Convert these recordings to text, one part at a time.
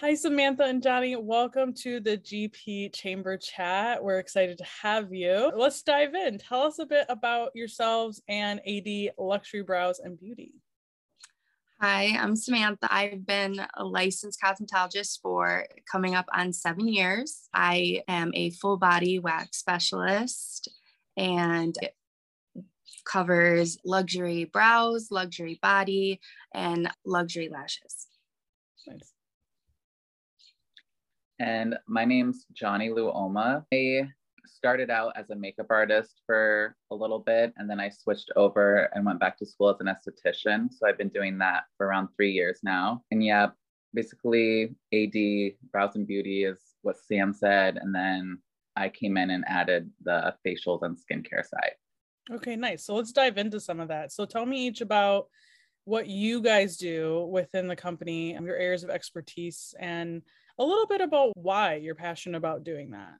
Hi, Samantha and Johnny. Welcome to the GP Chamber Chat. We're excited to have you. Let's dive in. Tell us a bit about yourselves and AD Luxury Brows and Beauty. Hi, I'm Samantha. I've been a licensed cosmetologist for coming up on seven years. I am a full body wax specialist and covers luxury brows, luxury body, and luxury lashes. Nice. And my name's Johnny Luoma. I started out as a makeup artist for a little bit, and then I switched over and went back to school as an esthetician. So I've been doing that for around three years now. And yeah, basically, AD Brows and Beauty is what Sam said. And then I came in and added the facials and skincare side. Okay, nice. So let's dive into some of that. So tell me each about what you guys do within the company, and your areas of expertise, and a little bit about why you're passionate about doing that.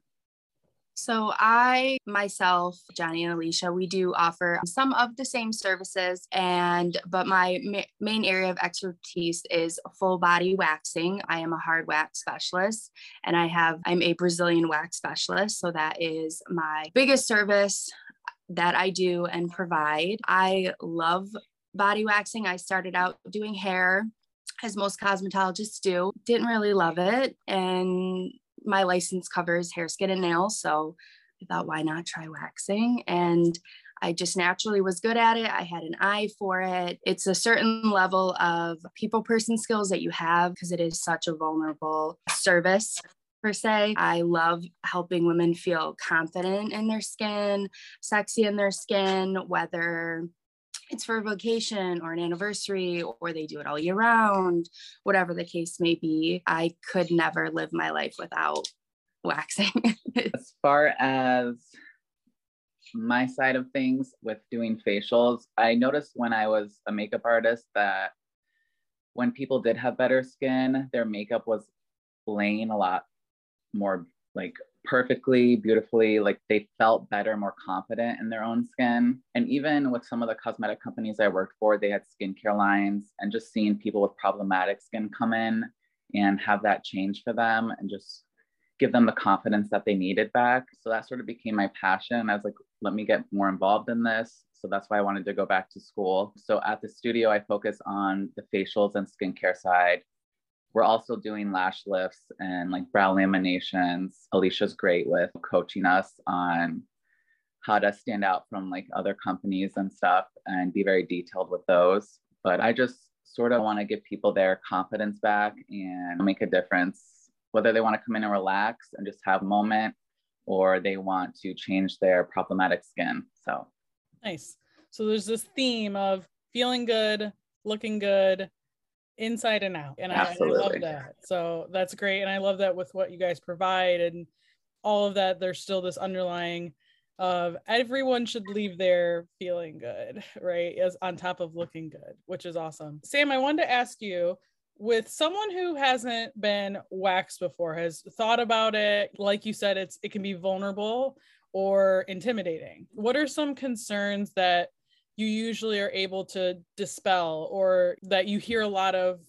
So, I myself, Johnny and Alicia, we do offer some of the same services, and but my ma- main area of expertise is full body waxing. I am a hard wax specialist, and I have I'm a Brazilian wax specialist. So that is my biggest service that I do and provide. I love body waxing. I started out doing hair as most cosmetologists do. Didn't really love it. And my license covers hair, skin, and nails. So I thought, why not try waxing? And I just naturally was good at it. I had an eye for it. It's a certain level of people person skills that you have because it is such a vulnerable service per se. I love helping women feel confident in their skin, sexy in their skin, whether it's for a vacation or an anniversary or they do it all year round, whatever the case may be. I could never live my life without waxing. as far as my side of things with doing facials, I noticed when I was a makeup artist that when people did have better skin, their makeup was laying a lot more like perfectly, beautifully, like they felt better, more confident in their own skin. And even with some of the cosmetic companies I worked for, they had skincare lines and just seeing people with problematic skin come in and have that change for them and just give them the confidence that they needed back. So that sort of became my passion. I was like, let me get more involved in this. So that's why I wanted to go back to school. So at the studio, I focus on the facials and skincare side we're also doing lash lifts and like brow laminations. Alicia's great with coaching us on how to stand out from like other companies and stuff and be very detailed with those. But I just sort of want to give people their confidence back and make a difference, whether they want to come in and relax and just have a moment or they want to change their problematic skin. So nice. So there's this theme of feeling good, looking good, inside and out. And I, I, love that. So that's great. And I love that with what you guys provide and all of that, there's still this underlying of everyone should leave there feeling good, right? As on top of looking good, which is awesome. Sam, I wanted to ask you with someone who hasn't been waxed before, has thought about it, like you said, it's it can be vulnerable or intimidating. What are some concerns that you usually are able to dispel or that you hear a lot of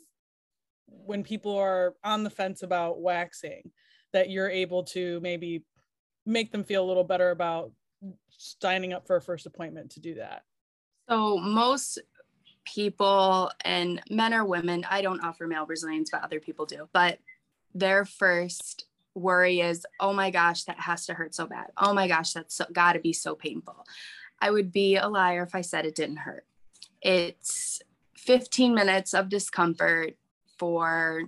when people are on the fence about waxing that you're able to maybe make them feel a little better about signing up for a first appointment to do that. So most people and men or women i don't offer male brazilians but other people do but their first worry is oh my gosh that has to hurt so bad. Oh my gosh that's so, got to be so painful I would be a liar if I said it didn't hurt. It's 15 minutes of discomfort for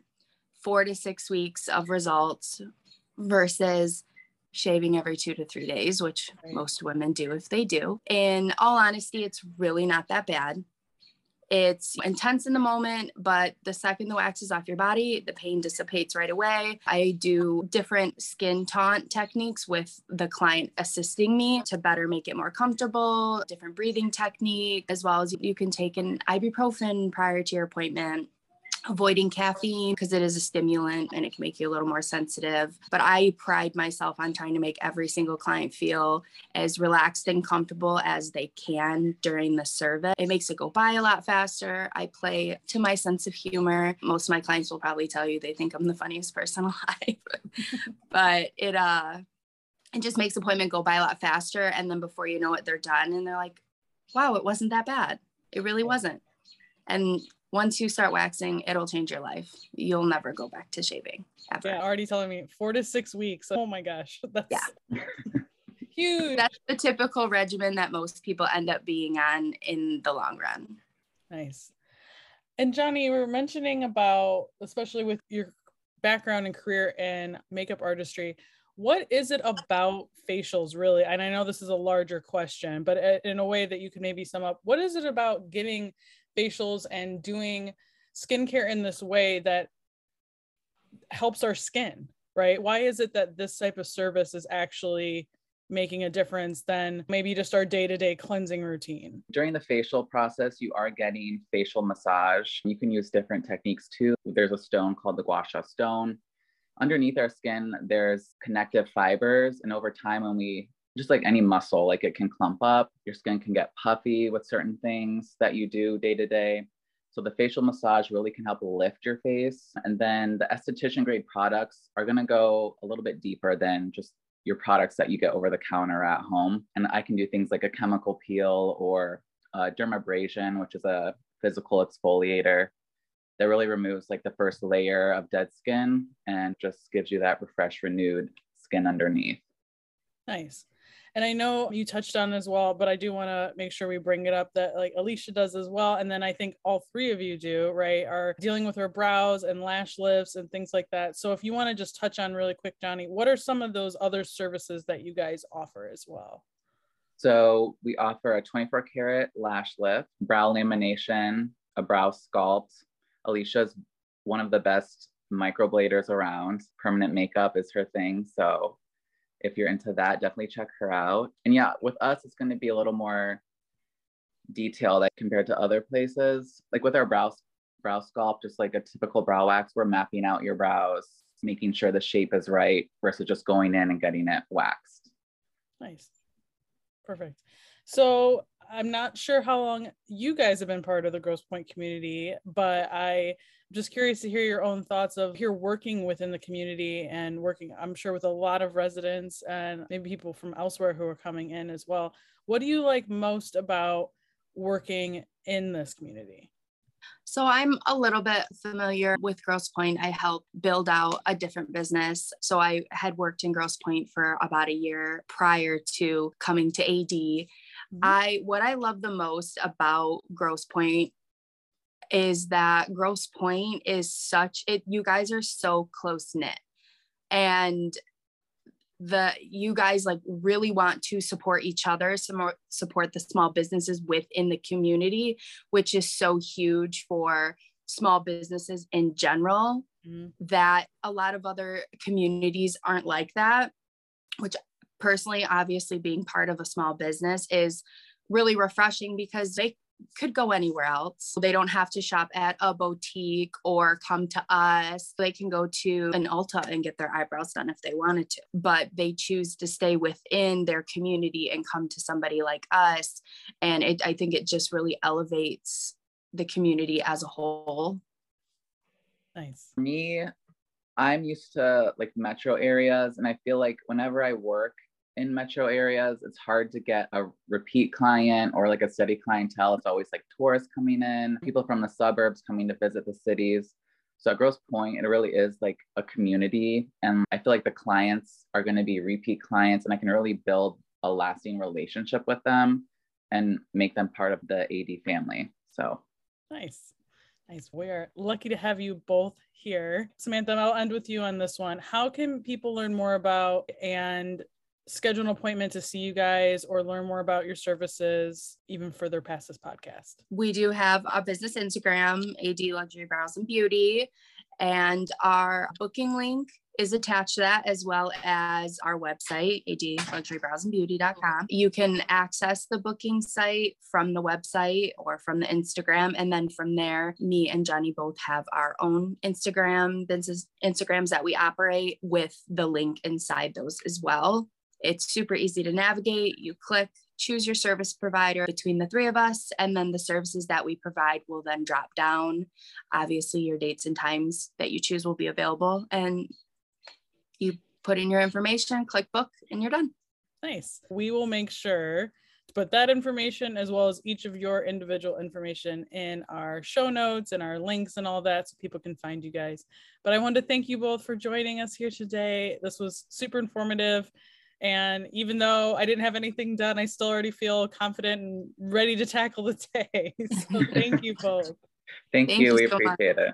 four to six weeks of results versus shaving every two to three days, which most women do if they do. In all honesty, it's really not that bad. It's intense in the moment, but the second the wax is off your body, the pain dissipates right away. I do different skin taunt techniques with the client assisting me to better make it more comfortable, different breathing technique, as well as you can take an ibuprofen prior to your appointment avoiding caffeine because it is a stimulant and it can make you a little more sensitive. But I pride myself on trying to make every single client feel as relaxed and comfortable as they can during the service. It makes it go by a lot faster. I play to my sense of humor. Most of my clients will probably tell you they think I'm the funniest person alive. but it uh it just makes appointment go by a lot faster and then before you know it they're done and they're like wow it wasn't that bad it really wasn't and once you start waxing, it'll change your life. You'll never go back to shaving ever. Yeah, already telling me four to six weeks. Oh my gosh. That's yeah. huge. That's the typical regimen that most people end up being on in the long run. Nice. And Johnny, we were mentioning about, especially with your background and career in makeup artistry, what is it about facials really? And I know this is a larger question, but uh, in a way that you can maybe sum up, what is it about getting facials and doing skincare in this way that helps our skin, right? Why is it that this type of service is actually making a difference than maybe just our day-to-day cleansing routine. During the facial process, you are getting facial massage. You can use different techniques too. There's a stone called the gua sha stone. Underneath our skin, there's connective fibers. And over time, when we just like any muscle, like it can clump up, your skin can get puffy with certain things that you do day to day. So the facial massage really can help lift your face. And then the esthetician grade products are going to go a little bit deeper than just your products that you get over the counter at home. And I can do things like a chemical peel or a dermabrasion, which is a physical exfoliator that really removes like the first layer of dead skin and just gives you that refreshed, renewed skin underneath. Nice. And I know you touched on as well, but I do want to make sure we bring it up that like Alicia does as well. And then I think all three of you do, right? Are dealing with her brows and lash lifts and things like that. So if you want to just touch on really quick, Johnny, what are some of those other services that you guys offer as well? So we offer a 24 karat lash lift, brow lamination, a brow sculpt. Alicia's one of the best microbladers around. Permanent makeup is her thing. So if you're into that, definitely check her out. And yeah, with us, it's going to be a little more detailed like, compared to other places. Like with our brow brow sculpt, just like a typical brow wax, we're mapping out your brows, making sure the shape is right versus just going in and getting it waxed. Nice. Perfect. So I'm not sure how long you guys have been part of the Grosse Pointe community, but I'm just curious to hear your own thoughts of you're working within the community and working i'm sure with a lot of residents and maybe people from elsewhere who are coming in as well what do you like most about working in this community so I'm a little bit familiar with Grosse Pointe. I helped build out a different business. So I had worked in Grosse Pointe for about a year prior to coming to AD. Mm-hmm. I what I love the most about Grosse Pointe is that Grosse Pointe is such it you guys are so close knit and the you guys like really want to support each other some support the small businesses within the community which is so huge for small businesses in general mm-hmm. that a lot of other communities aren't like that which personally obviously being part of a small business is really refreshing because they could go anywhere else. They don't have to shop at a boutique or come to us. They can go to an Ulta and get their eyebrows done if they wanted to, but they choose to stay within their community and come to somebody like us. And it, I think it just really elevates the community as a whole. Nice. For me, I'm used to like metro areas, and I feel like whenever I work in metro areas, it's hard to get a repeat client or like a steady clientele. It's always like tourists coming in, mm-hmm. people from the suburbs coming to visit the cities. So at Grosse Pointe, it really is like a community. And I feel like the clients are going to be repeat clients, and I can really build a lasting relationship with them and make them part of the AD family. So nice. Nice. We're lucky to have you both here. Samantha, I'll end with you on this one. How can people learn more about and schedule an appointment to see you guys or learn more about your services even further past this podcast? We do have a business Instagram, AD Luxury Brows and Beauty, and our booking link is attached to that as well as our website, adluxurybrowsandbeauty.com. You can access the booking site from the website or from the Instagram. And then from there, me and Johnny both have our own Instagram, business Instagrams that we operate with the link inside those as well. It's super easy to navigate. You click, choose your service provider between the three of us, and then the services that we provide will then drop down. Obviously, your dates and times that you choose will be available, and you put in your information, click book, and you're done. Nice. We will make sure to put that information as well as each of your individual information in our show notes and our links and all that so people can find you guys. But I want to thank you both for joining us here today. This was super informative. And even though I didn't have anything done, I still already feel confident and ready to tackle the day. So thank you both. thank, thank, you. you we so appreciate much. it.